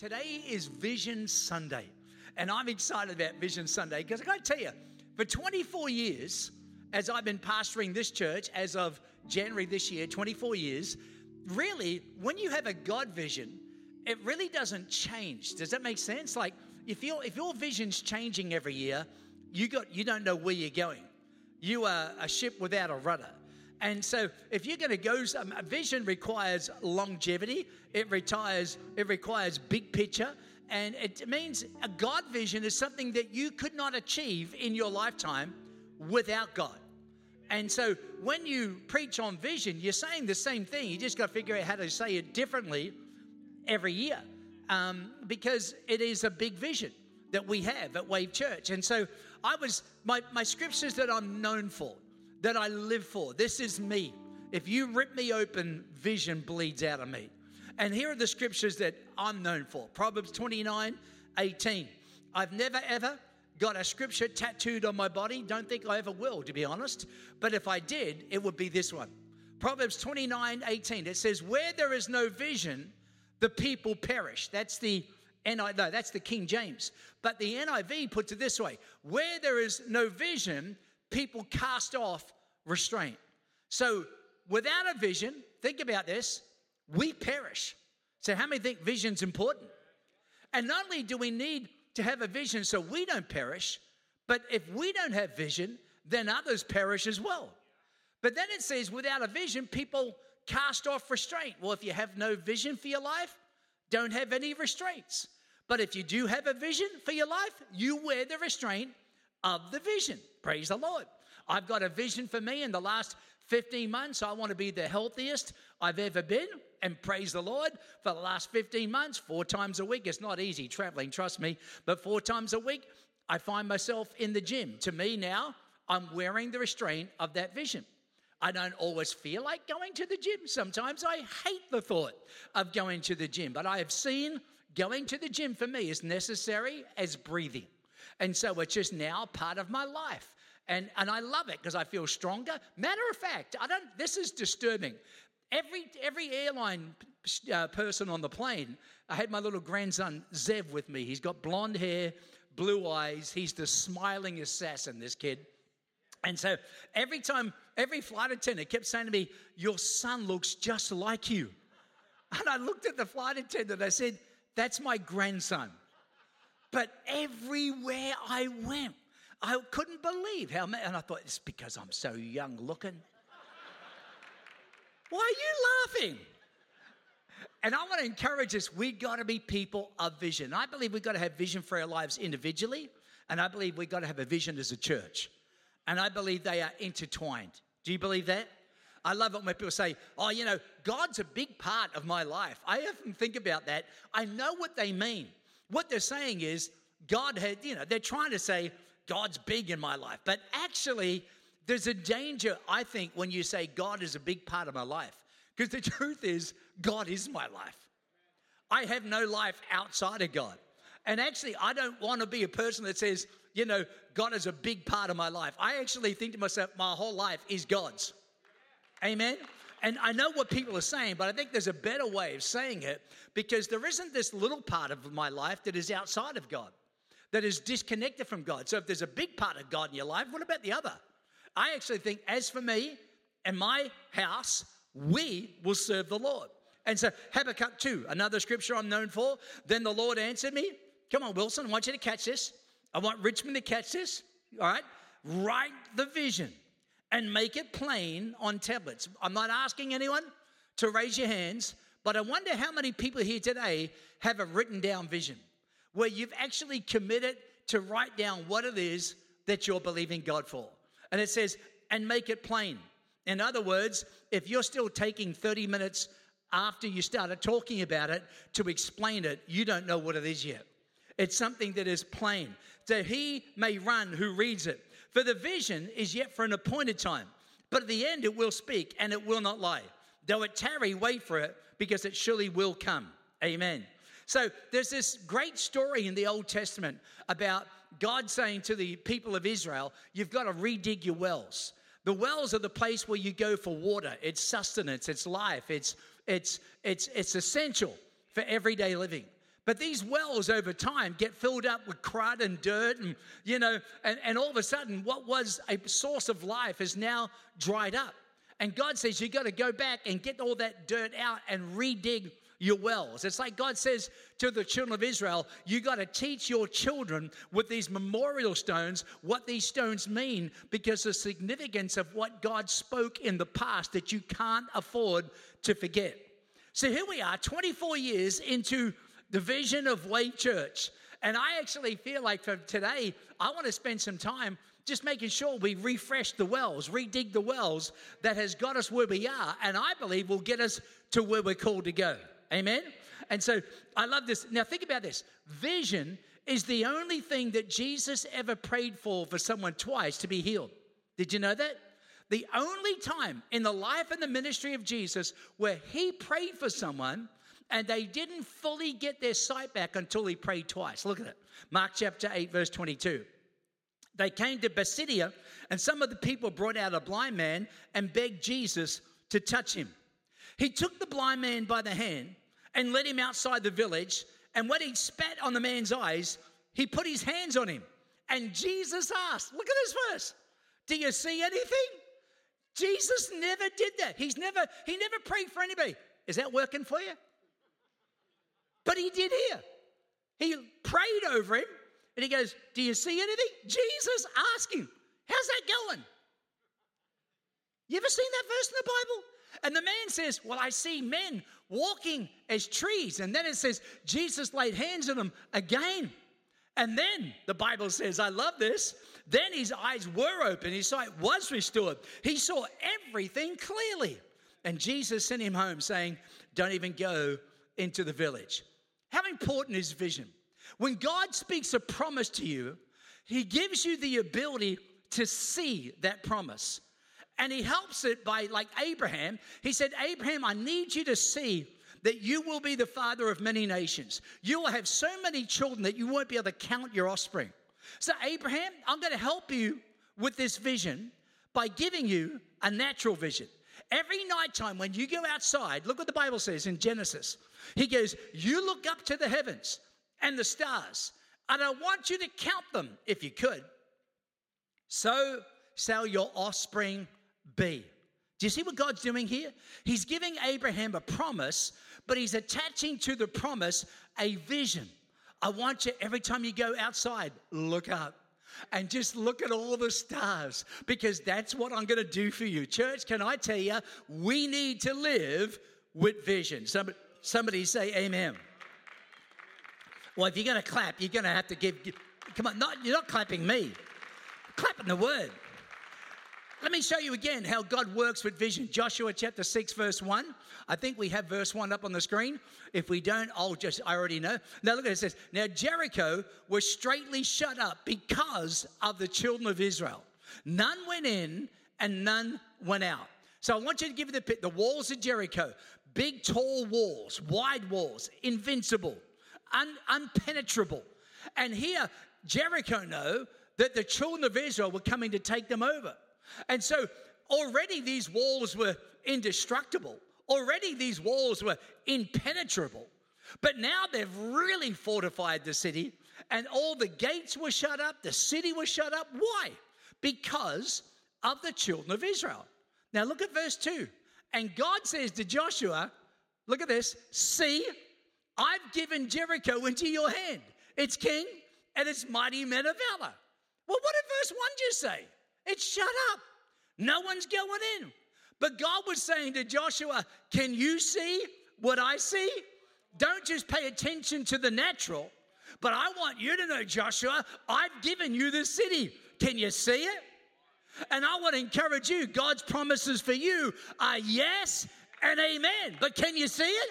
Today is Vision Sunday, and I'm excited about Vision Sunday because I got to tell you, for 24 years, as I've been pastoring this church as of January this year, 24 years, really, when you have a God vision, it really doesn't change. Does that make sense? Like if your if your vision's changing every year, you got you don't know where you're going. You are a ship without a rudder. And so, if you're going to go, um, a vision requires longevity. It retires. It requires big picture, and it means a God vision is something that you could not achieve in your lifetime without God. And so, when you preach on vision, you're saying the same thing. You just got to figure out how to say it differently every year, um, because it is a big vision that we have at Wave Church. And so, I was my my scriptures that I'm known for that I live for. This is me. If you rip me open, vision bleeds out of me. And here are the scriptures that I'm known for Proverbs 29 18. I've never ever got a scripture tattooed on my body. Don't think I ever will, to be honest. But if I did, it would be this one Proverbs 29 18. It says, Where there is no vision, the people perish. That's the NI, no, that's the King James. But the NIV puts it this way Where there is no vision, people cast off restraint. So without a vision, think about this, we perish. So, how many think vision's important? And not only do we need to have a vision so we don't perish, but if we don't have vision, then others perish as well. But then it says, without a vision, people cast off restraint. Well, if you have no vision for your life, don't have any restraints. But if you do have a vision for your life, you wear the restraint of the vision. Praise the Lord. I've got a vision for me in the last 15 months. I want to be the healthiest I've ever been. And praise the Lord, for the last 15 months, four times a week, it's not easy traveling, trust me, but four times a week, I find myself in the gym. To me now, I'm wearing the restraint of that vision. I don't always feel like going to the gym. Sometimes I hate the thought of going to the gym, but I have seen going to the gym for me is necessary as breathing. And so it's just now part of my life. And, and I love it because I feel stronger. Matter of fact, I don't, this is disturbing. Every, every airline uh, person on the plane, I had my little grandson Zev with me. He's got blonde hair, blue eyes. He's the smiling assassin, this kid. And so every time, every flight attendant kept saying to me, Your son looks just like you. And I looked at the flight attendant, I said, That's my grandson. But everywhere I went, I couldn't believe how many, and I thought, it's because I'm so young looking. Why are you laughing? And I want to encourage us, we've got to be people of vision. I believe we've got to have vision for our lives individually, and I believe we've got to have a vision as a church. And I believe they are intertwined. Do you believe that? I love it when people say, Oh, you know, God's a big part of my life. I often think about that. I know what they mean. What they're saying is, God had, you know, they're trying to say, God's big in my life. But actually, there's a danger, I think, when you say God is a big part of my life. Because the truth is, God is my life. I have no life outside of God. And actually, I don't want to be a person that says, you know, God is a big part of my life. I actually think to myself, my whole life is God's. Amen? And I know what people are saying, but I think there's a better way of saying it because there isn't this little part of my life that is outside of God that is disconnected from God. So if there's a big part of God in your life, what about the other? I actually think, as for me and my house, we will serve the Lord. And so Habakkuk 2, another scripture I'm known for. Then the Lord answered me. Come on, Wilson, I want you to catch this. I want Richmond to catch this. All right? Write the vision and make it plain on tablets. I'm not asking anyone to raise your hands, but I wonder how many people here today have a written down vision where you've actually committed to write down what it is that you're believing God for. And it says, and make it plain. In other words, if you're still taking 30 minutes after you started talking about it to explain it, you don't know what it is yet. It's something that is plain. So he may run who reads it. For the vision is yet for an appointed time, but at the end it will speak and it will not lie. Though it tarry, wait for it, because it surely will come. Amen. So there's this great story in the Old Testament about God saying to the people of Israel, You've got to redig your wells. The wells are the place where you go for water. It's sustenance, it's life, it's, it's, it's, it's essential for everyday living. But these wells over time get filled up with crud and dirt, and you know, and, and all of a sudden, what was a source of life is now dried up. And God says, You got to go back and get all that dirt out and redig your wells. It's like God says to the children of Israel, You got to teach your children with these memorial stones what these stones mean because the significance of what God spoke in the past that you can't afford to forget. So here we are, 24 years into the vision of Wave Church. And I actually feel like for today, I want to spend some time just making sure we refresh the wells, redig the wells that has got us where we are, and I believe will get us to where we're called to go. Amen? And so I love this. Now, think about this vision is the only thing that Jesus ever prayed for for someone twice to be healed. Did you know that? The only time in the life and the ministry of Jesus where he prayed for someone and they didn't fully get their sight back until he prayed twice. Look at it. Mark chapter 8, verse 22. They came to Bethsaida, and some of the people brought out a blind man and begged Jesus to touch him. He took the blind man by the hand and led him outside the village. And when he spat on the man's eyes, he put his hands on him. And Jesus asked, Look at this verse. Do you see anything? Jesus never did that. He's never, he never prayed for anybody. Is that working for you? But he did here. He prayed over him and he goes, Do you see anything? Jesus asked him, How's that going? You ever seen that verse in the Bible? And the man says, Well, I see men walking as trees. And then it says, Jesus laid hands on them again. And then the Bible says, I love this. Then his eyes were open, his sight was restored. He saw everything clearly. And Jesus sent him home saying, Don't even go into the village. How important is vision? When God speaks a promise to you, He gives you the ability to see that promise. And He helps it by, like Abraham, He said, Abraham, I need you to see that you will be the father of many nations. You will have so many children that you won't be able to count your offspring. So, Abraham, I'm going to help you with this vision by giving you a natural vision. Every nighttime when you go outside, look what the Bible says in Genesis. He goes, You look up to the heavens and the stars, and I want you to count them if you could. So shall your offspring be. Do you see what God's doing here? He's giving Abraham a promise, but he's attaching to the promise a vision. I want you, every time you go outside, look up and just look at all the stars because that's what I'm going to do for you. Church, can I tell you, we need to live with vision. Somebody, somebody say amen. Well, if you're going to clap, you're going to have to give, give come on, not, you're not clapping me, clapping the word. Let me show you again how God works with vision. Joshua chapter 6, verse 1. I think we have verse 1 up on the screen. If we don't, I'll just, I already know. Now look at it, it says, Now Jericho was straightly shut up because of the children of Israel. None went in and none went out. So I want you to give the the the walls of Jericho, big tall walls, wide walls, invincible, un, unpenetrable. And here, Jericho know that the children of Israel were coming to take them over. And so already these walls were indestructible. Already these walls were impenetrable. But now they've really fortified the city and all the gates were shut up, the city was shut up. Why? Because of the children of Israel. Now look at verse 2. And God says to Joshua, Look at this, see, I've given Jericho into your hand, its king and its mighty men of valor. Well, what did verse 1 just say? It's shut up. No one's going in. But God was saying to Joshua, Can you see what I see? Don't just pay attention to the natural, but I want you to know, Joshua, I've given you the city. Can you see it? And I want to encourage you God's promises for you are yes and amen. But can you see it?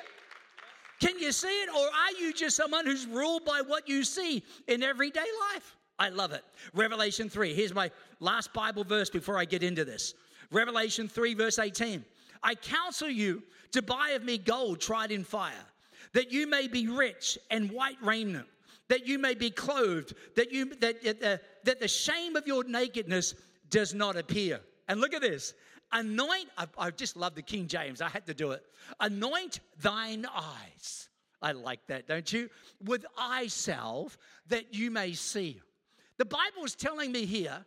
Can you see it? Or are you just someone who's ruled by what you see in everyday life? I love it. Revelation 3. Here's my last Bible verse before I get into this. Revelation 3, verse 18. I counsel you to buy of me gold tried in fire, that you may be rich and white raiment, that you may be clothed, that you that, that, uh, that the shame of your nakedness does not appear. And look at this. Anoint, I, I just love the King James, I had to do it. Anoint thine eyes. I like that, don't you? With eye salve that you may see. The Bible is telling me here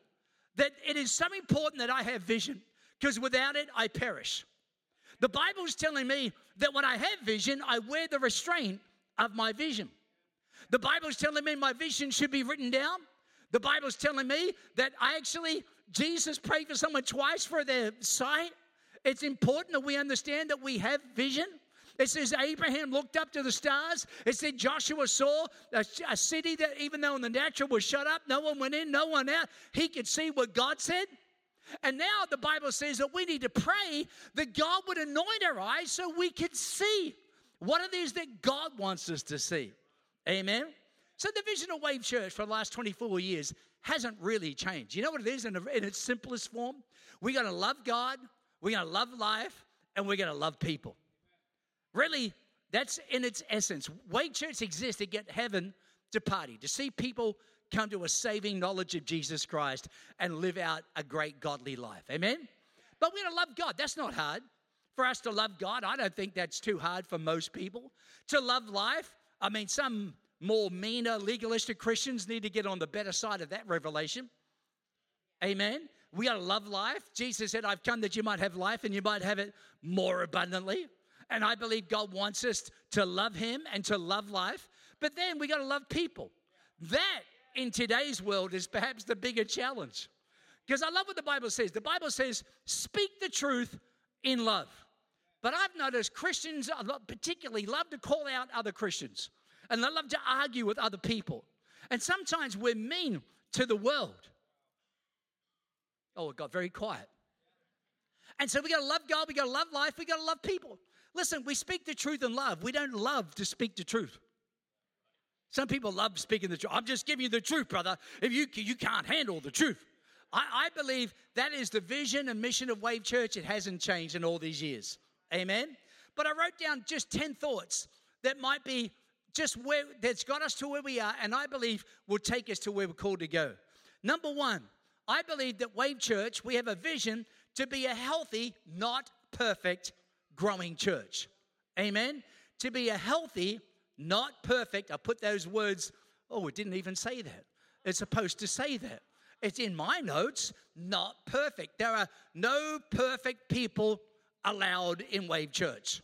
that it is so important that I have vision because without it, I perish. The Bible is telling me that when I have vision, I wear the restraint of my vision. The Bible is telling me my vision should be written down. The Bible is telling me that I actually, Jesus prayed for someone twice for their sight. It's important that we understand that we have vision. It says Abraham looked up to the stars. It said Joshua saw a, a, city that, even though in the natural was shut up, no one went in, no one out. He could see what God said. And now the Bible says that we need to pray that God would anoint our eyes so we can see what it is that God wants us to see. Amen. So the vision of Wave Church for the last 24 years hasn't really changed. You know what it is in, in its simplest form? We're going to love God, we're going to love life, and we're going to love people. Really, that's in its essence. Wave Church exists to get heaven to party, to see people come to a saving knowledge of Jesus Christ and live out a great godly life. Amen? But we're to love God. That's not hard. For us to love God, I don't think that's too hard for most people. To love life, I mean, some more meaner, legalistic Christians need to get on the better side of that revelation. Amen. We got to love life. Jesus said, I've come that you might have life and you might have it more abundantly. And I believe God wants us to love Him and to love life. But then we got to love people. That in today's world is perhaps the bigger challenge. Because I love what the Bible says. The Bible says, speak the truth in love. But I've noticed Christians particularly love to call out other Christians and they love to argue with other people. And sometimes we're mean to the world. Oh, it got very quiet. And so we got to love God, we got to love life, we got to love people. Listen, we speak the truth in love. We don't love to speak the truth. Some people love speaking the truth. I'm just giving you the truth, brother. If you you can't handle the truth, I, I believe that is the vision and mission of Wave Church. It hasn't changed in all these years. Amen. But I wrote down just ten thoughts that might be just where that's got us to where we are, and I believe will take us to where we're called to go. Number one, I believe that Wave Church we have a vision to be a healthy, not perfect growing church. Amen? To be a healthy, not perfect, I put those words, oh, it didn't even say that. It's supposed to say that. It's in my notes, not perfect. There are no perfect people allowed in Wave Church.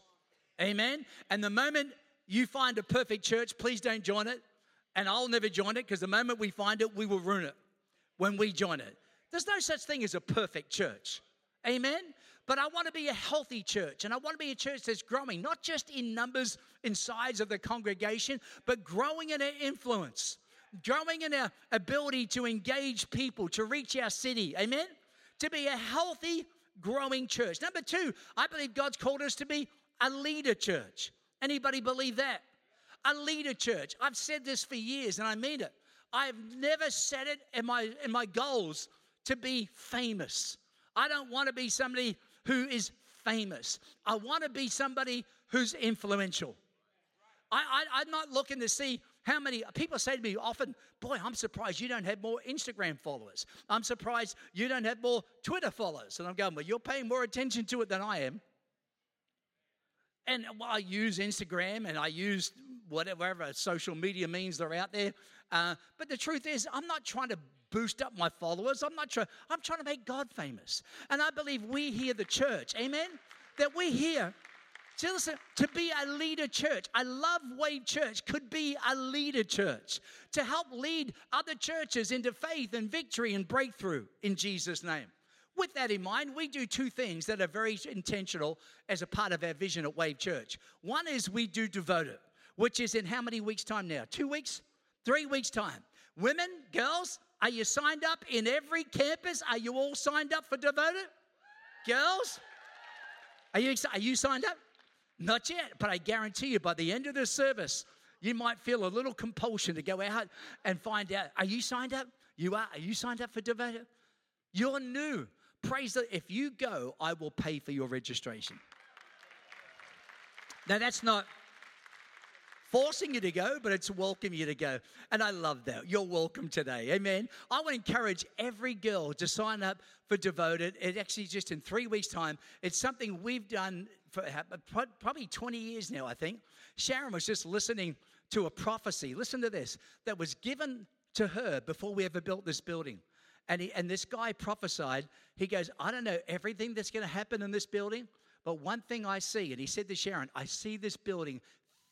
Amen? And the moment you find a perfect church, please don't join it. And I'll never join it because the moment we find it, we will ruin it when we join it. There's no such thing as a perfect church. Amen? But I want to be a healthy church, and I want to be a church that's growing, not just in numbers, in size of the congregation, but growing in our influence, growing in our ability to engage people, to reach our city. Amen? To be a healthy, growing church. Number two, I believe God's called us to be a leader church. Anybody believe that? A leader church. I've said this for years, and I mean it. I've never said it in my in my goals to be famous. I don't want to be somebody who is famous. I want to be somebody who's influential. I, I, am not looking to see how many people say to me often, Boy, I'm surprised you don't have more Instagram followers. I'm surprised you don't have more Twitter followers. And I'm going, Well, you're paying more attention to it than I am. And well, I use Instagram and I use whatever social media means that are out there. Uh, but the truth is, I'm not trying to boost up my followers. I'm not trying, I'm trying to make God famous. And I believe we here, the church, amen, that we're here listen, to be a leader church. I love Wave Church could be a leader church to help lead other churches into faith and victory and breakthrough in Jesus' name. With that in mind, we do two things that are very intentional as a part of our vision at Wave Church. One is we do Devoted, which is in how many weeks' time now? Two weeks? Three weeks' time. Women, girls, are you signed up in every campus? Are you all signed up for Devoted? Girls? Are you, are you signed up? Not yet, but I guarantee you by the end of the service, you might feel a little compulsion to go out and find out. Are you signed up? You are. Are you signed up for Devoted? You're new. Praise the if you go, I will pay for your registration. Now that's not forcing you to go, but it's welcoming you to go. And I love that. You're welcome today. Amen. I want to encourage every girl to sign up for Devoted. It actually just in three weeks' time. It's something we've done for probably 20 years now, I think. Sharon was just listening to a prophecy. Listen to this that was given to her before we ever built this building. And, he, and this guy prophesied, he goes, I don't know everything that's going to happen in this building, but one thing I see, and he said to Sharon, I see this building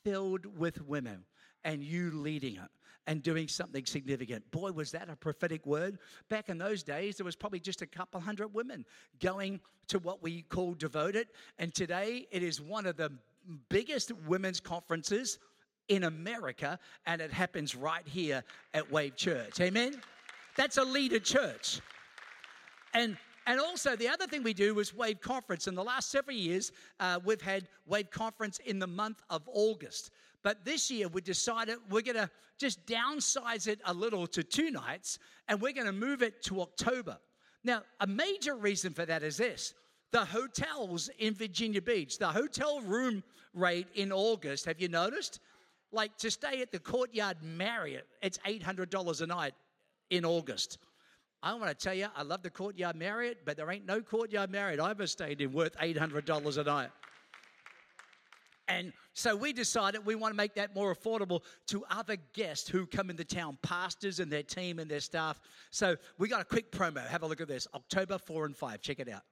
filled with women and you leading it and doing something significant. Boy, was that a prophetic word. Back in those days, there was probably just a couple hundred women going to what we call devoted. And today, it is one of the biggest women's conferences in America, and it happens right here at Wave Church. Amen? That's a leader church. And and also, the other thing we do was Wave Conference. In the last several years, uh, we've had Wave Conference in the month of August. But this year, we decided we're going to just downsize it a little to two nights, and we're going to move it to October. Now, a major reason for that is this the hotels in Virginia Beach, the hotel room rate in August, have you noticed? Like to stay at the Courtyard Marriott, it's $800 a night in August. I want to tell you, I love the Courtyard Marriott, but there ain't no Courtyard Marriott I've ever stayed in worth $800 a night. And so we decided we want to make that more affordable to other guests who come into town, pastors and their team and their staff. So we got a quick promo. Have a look at this October 4 and 5. Check it out.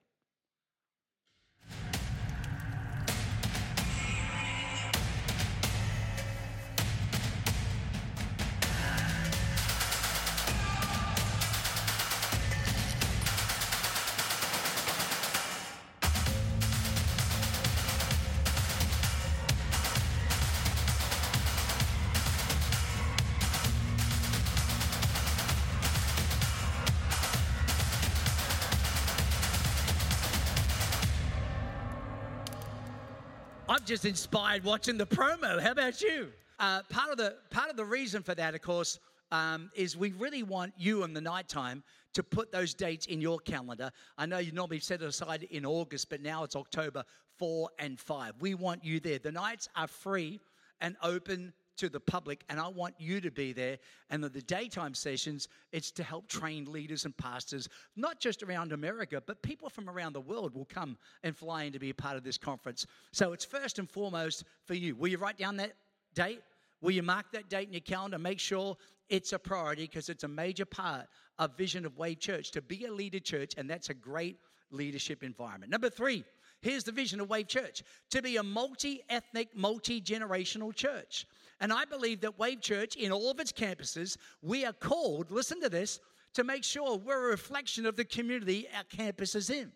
Just inspired watching the promo. How about you? Uh, part of the part of the reason for that, of course, um, is we really want you in the nighttime to put those dates in your calendar. I know you normally set it aside in August, but now it's October 4 and 5. We want you there. The nights are free and open to the public, and I want you to be there. And the daytime sessions, it's to help train leaders and pastors, not just around America, but people from around the world will come and fly in to be a part of this conference. So it's first and foremost for you. Will you write down that date? Will you mark that date in your calendar? Make sure it's a priority because it's a major part of Vision of Wave Church to be a leader church, and that's a great leadership environment. Number three, here's the vision of Wave Church to be a multi ethnic, multi generational church. And I believe that Wave Church, in all of its campuses, we are called, listen to this, to make sure we're a reflection of the community our campus is in.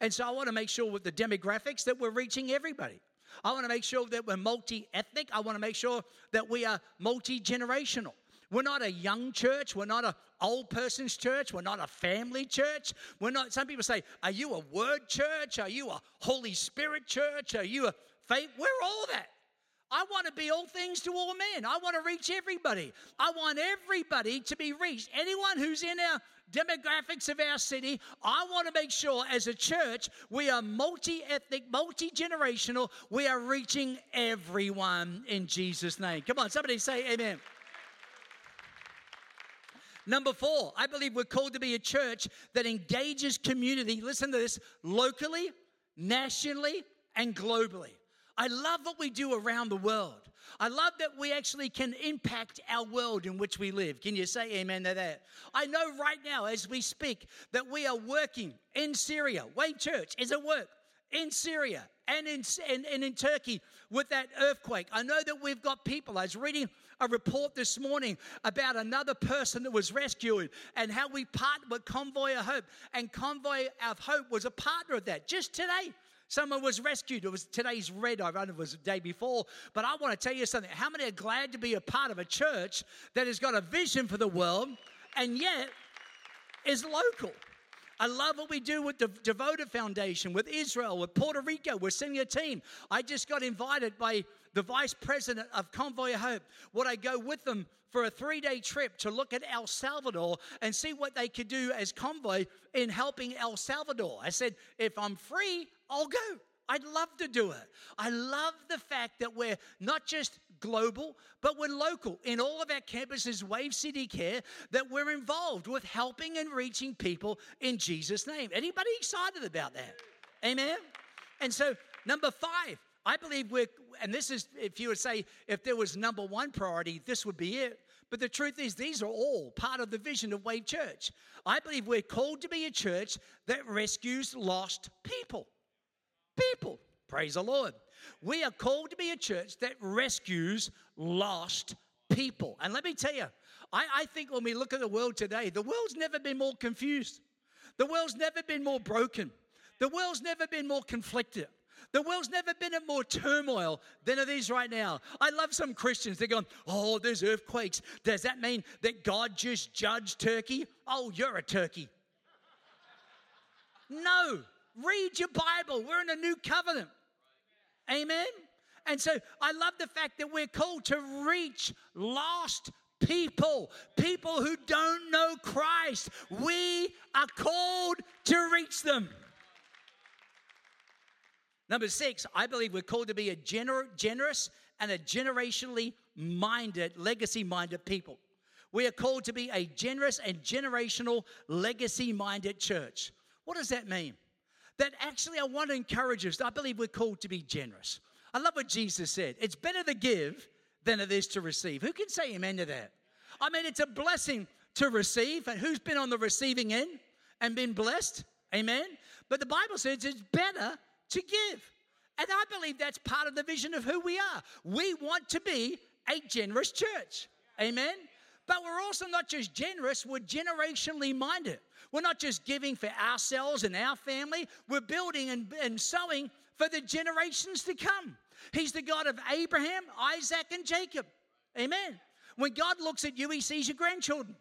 And so I want to make sure with the demographics that we're reaching everybody. I want to make sure that we're multi ethnic. I want to make sure that we are multi generational. We're not a young church. We're not an old person's church. We're not a family church. We're not, some people say, Are you a word church? Are you a Holy Spirit church? Are you a faith? We're all that. I want to be all things to all men. I want to reach everybody. I want everybody to be reached. Anyone who's in our demographics of our city, I want to make sure as a church we are multi ethnic, multi generational. We are reaching everyone in Jesus' name. Come on, somebody say amen. Number four, I believe we're called to be a church that engages community, listen to this, locally, nationally, and globally. I love what we do around the world. I love that we actually can impact our world in which we live. Can you say amen to that? I know right now as we speak that we are working in Syria. Wave Church is at work in Syria and in, and, and in Turkey with that earthquake. I know that we've got people. I was reading a report this morning about another person that was rescued and how we partnered with Convoy of Hope. And Convoy of Hope was a partner of that just today. Someone was rescued. It was today's red. I don't know it was the day before. But I want to tell you something. How many are glad to be a part of a church that has got a vision for the world and yet is local? I love what we do with the Devoted Foundation, with Israel, with Puerto Rico. We're sending a team. I just got invited by the vice president of Convoy Hope. Would I go with them for a three day trip to look at El Salvador and see what they could do as convoy in helping El Salvador? I said, if I'm free, I'll go. I'd love to do it. I love the fact that we're not just global, but we're local. In all of our campuses, Wave City Care, that we're involved with helping and reaching people in Jesus' name. Anybody excited about that? Amen? And so, number five, I believe we're, and this is, if you would say, if there was number one priority, this would be it. But the truth is, these are all part of the vision of Wave Church. I believe we're called to be a church that rescues lost people people. Praise the Lord. We are called to be a church that rescues lost people. And let me tell you, I, I, think when we look at the world today, the world's never been more confused. The world's never been more broken. The world's never been more conflicted. The world's never been in more turmoil than it is right now. I love some Christians. They're going, Oh, there's earthquakes. Does that mean that God just judged Turkey? Oh, you're a turkey. No, Read your Bible. We're in a new covenant. Amen. And so I love the fact that we're called to reach lost people, people who don't know Christ. We are called to reach them. Number six, I believe we're called to be a gener- generous and a generationally minded, legacy minded people. We are called to be a generous and generational, legacy minded church. What does that mean? That actually I want to encourage us. I believe we're called to be generous. I love what Jesus said. It's better to give than it is to receive. Who can say amen to that? I mean, it's a blessing to receive. And who's been on the receiving end and been blessed? Amen. But the Bible says it's better to give. And I believe that's part of the vision of who we are. We want to be a generous church. Amen. But we're also not just generous, we're generationally minded. We're not just giving for ourselves and our family, we're building and, and sowing for the generations to come. He's the God of Abraham, Isaac, and Jacob. Amen. When God looks at you, he sees your grandchildren.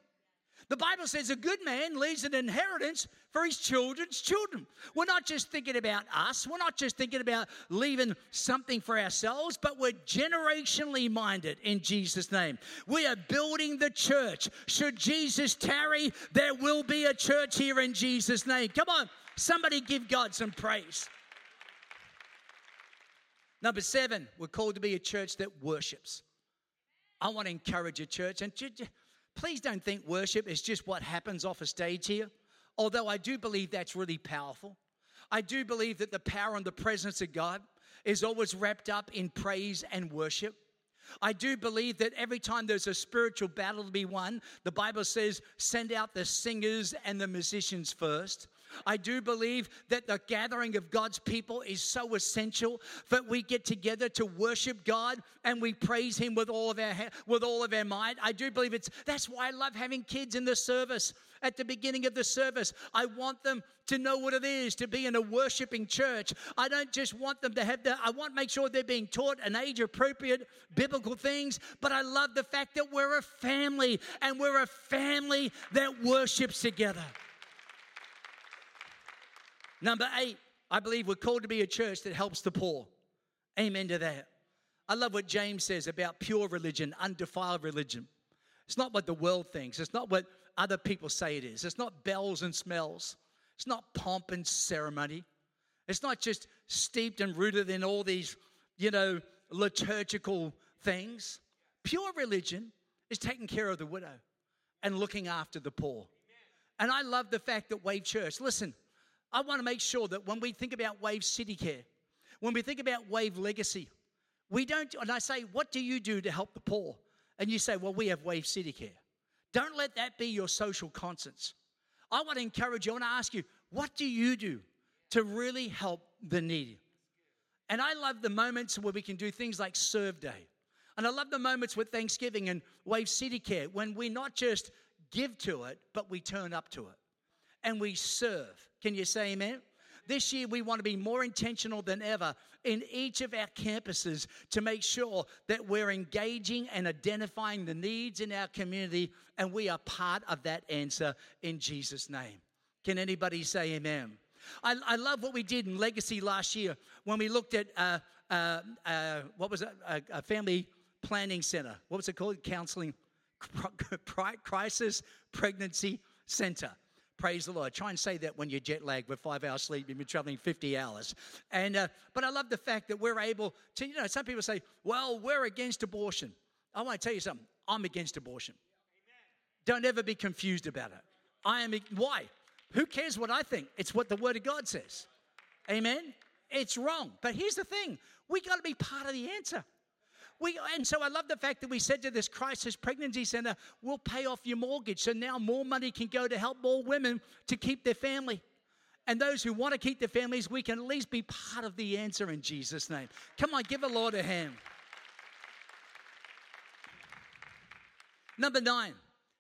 The Bible says a good man leaves an inheritance for his children's children. We're not just thinking about us, we're not just thinking about leaving something for ourselves, but we're generationally minded in Jesus' name. We are building the church. Should Jesus tarry, there will be a church here in Jesus' name. Come on, somebody give God some praise. Number seven, we're called to be a church that worships. I want to encourage a church, and Please don't think worship is just what happens off a stage here, although I do believe that's really powerful. I do believe that the power and the presence of God is always wrapped up in praise and worship. I do believe that every time there's a spiritual battle to be won, the Bible says, send out the singers and the musicians first. I do believe that the gathering of God's people is so essential that we get together to worship God and we praise Him with all of our with all of our might. I do believe it's that's why I love having kids in the service at the beginning of the service. I want them to know what it is to be in a worshiping church. I don't just want them to have the, I want to make sure they're being taught an age appropriate biblical things, but I love the fact that we're a family and we're a family that worships together. Number eight, I believe we're called to be a church that helps the poor. Amen to that. I love what James says about pure religion, undefiled religion. It's not what the world thinks, it's not what other people say it is. It's not bells and smells, it's not pomp and ceremony. It's not just steeped and rooted in all these, you know, liturgical things. Pure religion is taking care of the widow and looking after the poor. And I love the fact that Wave Church, listen, I want to make sure that when we think about Wave City Care, when we think about Wave Legacy, we don't, and I say, what do you do to help the poor? And you say, well, we have Wave City Care. Don't let that be your social conscience. I want to encourage you, I want to ask you, what do you do to really help the needy? And I love the moments where we can do things like Serve Day. And I love the moments with Thanksgiving and Wave City Care when we not just give to it, but we turn up to it and we serve. Can you say amen? This year, we want to be more intentional than ever in each of our campuses to make sure that we're engaging and identifying the needs in our community, and we are part of that answer in Jesus' name. Can anybody say amen? I, I love what we did in Legacy last year when we looked at uh, uh, uh, what was it? A, a, family planning center. What was it called? Counseling, crisis pregnancy center Praise the Lord. Try and say that when you're jet lagged with five hours sleep, you've been traveling 50 hours. And, uh, but I love the fact that we're able to, you know, some people say, well, we're against abortion. I want to tell you something. I'm against abortion. Don't ever be confused about it. I am, why? Who cares what I think? It's what the Word of God says. Amen? It's wrong. But here's the thing we got to be part of the answer. We, and so I love the fact that we said to this crisis pregnancy center, we'll pay off your mortgage. So now more money can go to help more women to keep their family. And those who want to keep their families, we can at least be part of the answer in Jesus' name. Come on, give a Lord a hand. Number nine,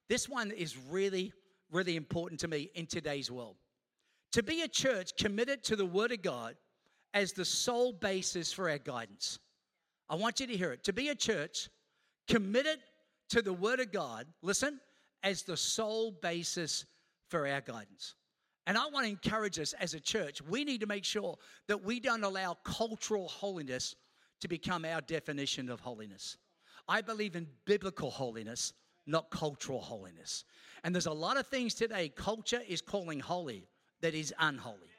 this one is really, really important to me in today's world. To be a church committed to the Word of God as the sole basis for our guidance. I want you to hear it. To be a church committed to the Word of God, listen, as the sole basis for our guidance. And I want to encourage us as a church, we need to make sure that we don't allow cultural holiness to become our definition of holiness. I believe in biblical holiness, not cultural holiness. And there's a lot of things today culture is calling holy that is unholy.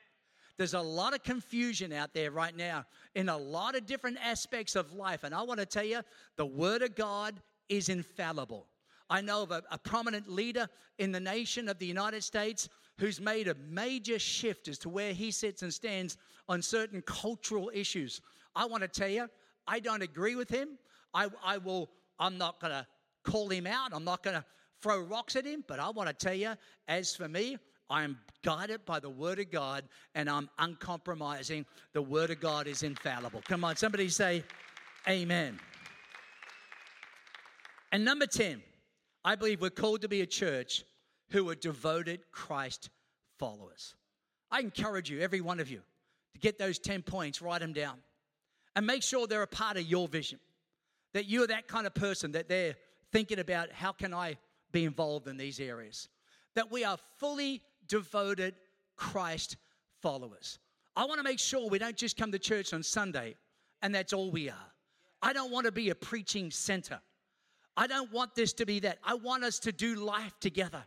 There's a lot of confusion out there right now in a lot of different aspects of life. And I want to tell you, the Word of God is infallible. I know of a, a, prominent leader in the nation of the United States who's made a major shift as to where he sits and stands on certain cultural issues. I want to tell you, I don't agree with him. I, I will, I'm not going to call him out. I'm not going to throw rocks at him. But I want to tell you, as for me, I am guided by the Word of God and I'm uncompromising. The Word of God is infallible. Come on, somebody say, Amen. And number 10, I believe we're called to be a church who are devoted Christ followers. I encourage you, every one of you, to get those 10 points, write them down, and make sure they're a part of your vision. That you're that kind of person that they're thinking about how can I be involved in these areas. That we are fully devoted Christ followers. I want to make sure we don't just come to church on Sunday and that's all we are. I don't want to be a preaching center. I don't want this to be that. I want us to do life together.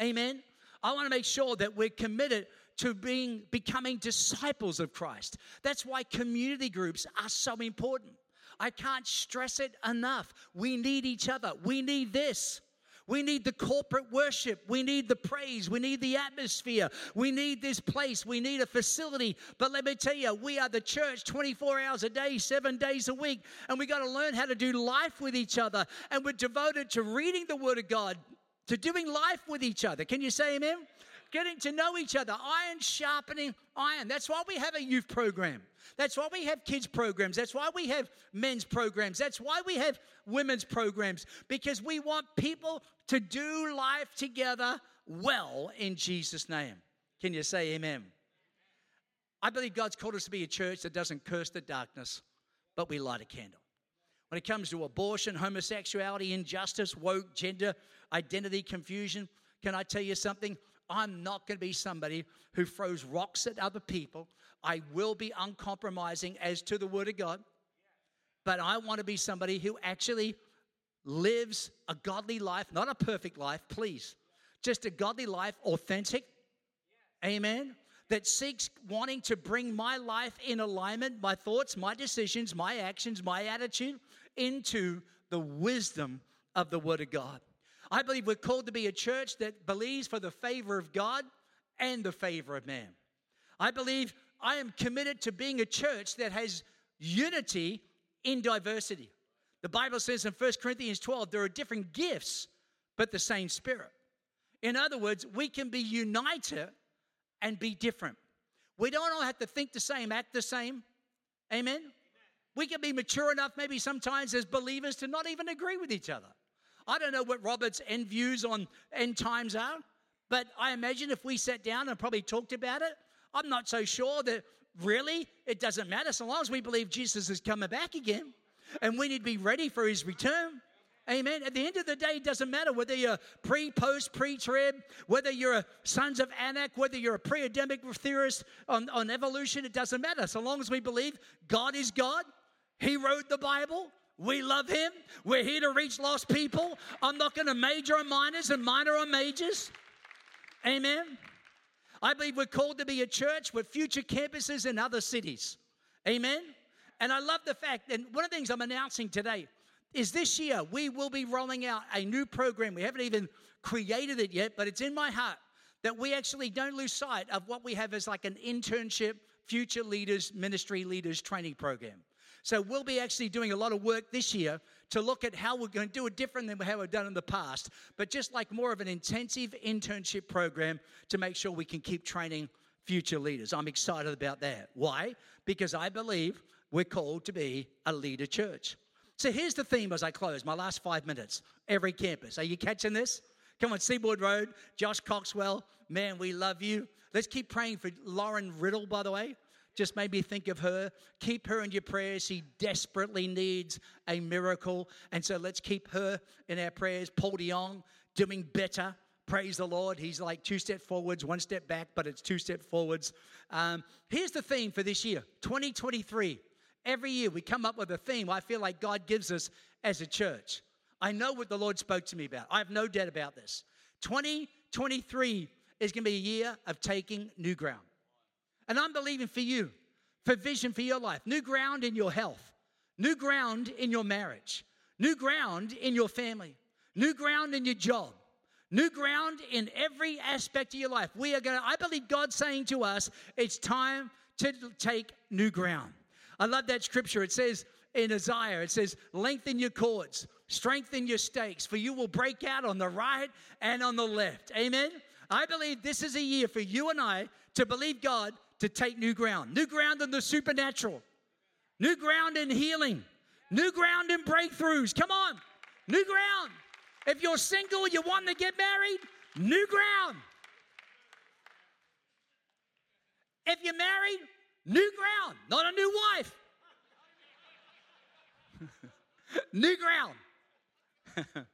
Amen. I want to make sure that we're committed to being becoming disciples of Christ. That's why community groups are so important. I can't stress it enough. We need each other. We need this. We need the corporate worship. We need the praise. We need the atmosphere. We need this place. We need a facility. But let me tell you, we are the church 24 hours a day, seven days a week. And we got to learn how to do life with each other. And we're devoted to reading the Word of God, to doing life with each other. Can you say amen? Getting to know each other, iron sharpening iron. That's why we have a youth program. That's why we have kids programs. That's why we have men's programs. That's why we have women's programs because we want people to do life together well in Jesus' name. Can you say amen? I believe God's called us to be a church that doesn't curse the darkness, but we light a candle. When it comes to abortion, homosexuality, injustice, woke, gender, identity confusion, can I tell you something? I'm not going to be somebody who throws rocks at other people. I will be uncompromising as to the Word of God. But I want to be somebody who actually lives a godly life, not a perfect life, please. Just a godly life, authentic. Amen. That seeks wanting to bring my life in alignment, my thoughts, my decisions, my actions, my attitude into the wisdom of the Word of God. I believe we're called to be a church that believes for the favor of God and the favor of man. I believe I am committed to being a church that has unity in diversity. The Bible says in 1 Corinthians 12, there are different gifts, but the same Spirit. In other words, we can be united and be different. We don't all have to think the same, act the same. Amen? We can be mature enough, maybe sometimes as believers, to not even agree with each other. I don't know what Robert's end views on end times are, but I imagine if we sat down and probably talked about it, I'm not so sure that really it doesn't matter so long as we believe Jesus is coming back again and we need to be ready for his return. Amen. At the end of the day, it doesn't matter whether you're pre, post, pre trib, whether you're a sons of Anak, whether you're a pre Adamic theorist on, on evolution, it doesn't matter. So long as we believe God is God, He wrote the Bible, we love Him, we're here to reach lost people. I'm not going to major on minors and minor on majors. Amen. I believe we're called to be a church with future campuses in other cities. Amen. And I love the fact, and one of the things I'm announcing today is this year we will be rolling out a new program. We haven't even created it yet, but it's in my heart that we actually don't lose sight of what we have as like an internship, future leaders, ministry leaders training program. So we'll be actually doing a lot of work this year to look at how we're going to do it different than how we've done in the past, but just like more of an intensive internship program to make sure we can keep training future leaders. I'm excited about that. Why? Because I believe we're called to be a leader church. So here's the theme as I close, my last five minutes. Every campus. Are you catching this? Come on, Seaboard Road, Josh Coxwell, man, we love you. Let's keep praying for Lauren Riddle, by the way just made me think of her. Keep her in your prayers. She desperately needs a miracle. And so let's keep her in our prayers. Paul DeYoung doing better. Praise the Lord. He's like two step forwards, one step back, but it's two step forwards. Um, here's the theme for this year 2023. Every year we come up with a theme I feel like God gives us as a church. I know what the Lord spoke to me about. I have no doubt about this. 2023 is going to be a year of taking new ground. And I'm believing for you, for vision for your life, new ground in your health, new ground in your marriage, new ground in your family, new ground in your job, new ground in every aspect of your life. We are going to, I believe God's saying to us, it's time to take new ground. I love that scripture. It says in Isaiah, it says, lengthen your cords, strengthen your stakes, for you will break out on the right and on the left. Amen. I believe this is a year for you and I to believe God to take new ground. New ground in the supernatural, new ground in healing, new ground in breakthroughs. Come on, new ground. If you're single, you want to get married, new ground. If you're married, new ground, not a new wife. new ground.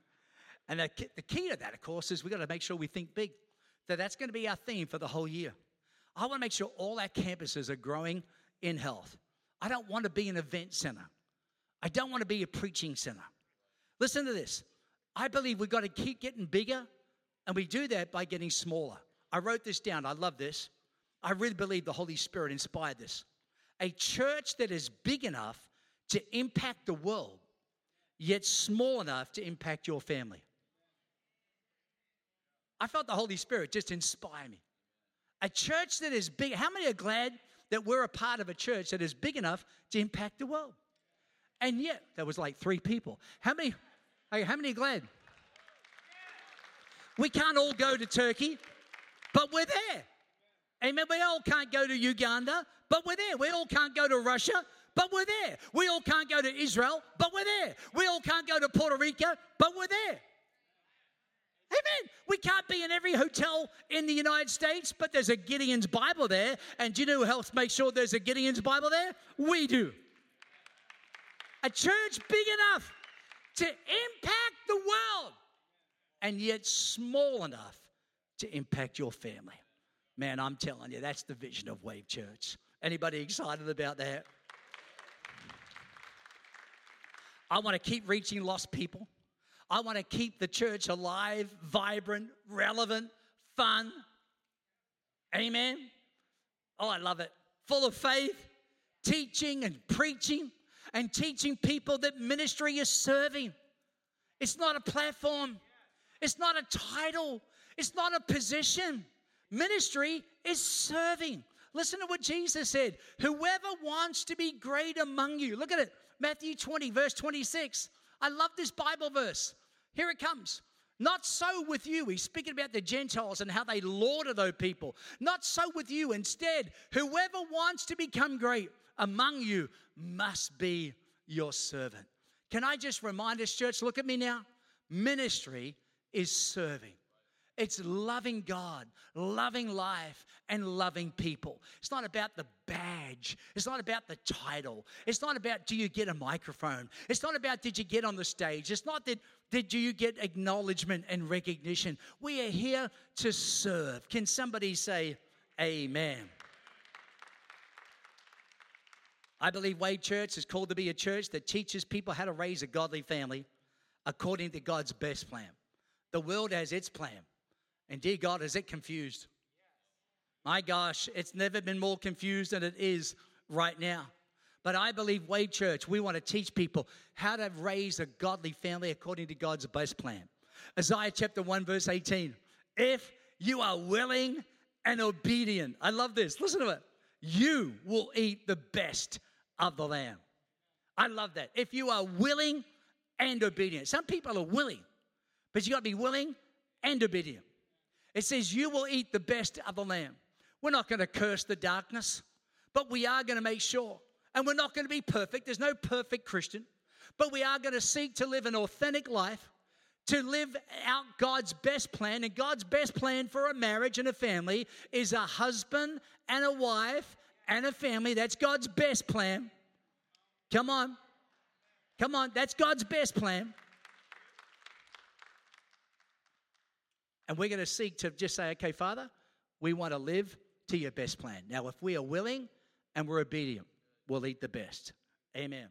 and the, the key to that, of course, is we've got to make sure we think big. That that's going to be our theme for the whole year. I want to make sure all our campuses are growing in health. I don't want to be an event center. I don't want to be a preaching center. Listen to this. I believe we've got to keep getting bigger, and we do that by getting smaller. I wrote this down. I love this. I really believe the Holy Spirit inspired this. A church that is big enough to impact the world, yet small enough to impact your family. I felt the Holy Spirit just inspire me. A church that is big. How many are glad that we're a part of a church that is big enough to impact the world? And yet, there was like three people. How many? How many are glad? We can't all go to Turkey, but we're there. Amen. We all can't go to Uganda, but we're there. We all can't go to Russia, but we're there. We all can't go to Israel, but we're there. We all can't go to Puerto Rico, but we're there. Amen. We can't be in every hotel in the United States, but there's a Gideon's Bible there. And do you know who helps make sure there's a Gideon's Bible there? We do. A church big enough to impact the world and yet small enough to impact your family. Man, I'm telling you, that's the vision of Wave Church. Anybody excited about that? I want to keep reaching lost people. I want to keep the church alive, vibrant, relevant, fun. Amen. Oh, I love it. Full of faith, teaching and preaching, and teaching people that ministry is serving. It's not a platform, it's not a title, it's not a position. Ministry is serving. Listen to what Jesus said Whoever wants to be great among you, look at it, Matthew 20, verse 26. I love this Bible verse. Here it comes. Not so with you. He's speaking about the Gentiles and how they lord those people. Not so with you. Instead, whoever wants to become great among you must be your servant. Can I just remind us, church, look at me now. Ministry is serving. It's loving God, loving life, and loving people. It's not about the badge. It's not about the title. It's not about do you get a microphone. It's not about did you get on the stage. It's not that did you get acknowledgement and recognition. We are here to serve. Can somebody say amen? I believe Wave Church is called to be a church that teaches people how to raise a godly family according to God's best plan. The world has its plan. And dear God, is it confused? My gosh, it's never been more confused than it is right now. But I believe Wave Church, we want to teach people how to raise a godly family according to God's best plan. Isaiah chapter 1, verse 18. If you are willing and obedient, I love this. Listen to it. You will eat the best of the land. I love that. If you are willing and obedient, some people are willing, but you got to be willing and obedient. It says, You will eat the best of the lamb. We're not going to curse the darkness, but we are going to make sure. And we're not going to be perfect. There's no perfect Christian, but we are going to seek to live an authentic life, to live out God's best plan. And God's best plan for a marriage and a family is a husband and a wife and a family. That's God's best plan. Come on. Come on. That's God's best plan. And we're going to seek to just say, okay, Father, we want to live to your best plan. Now, if we are willing and we're obedient, we'll eat the best. Amen.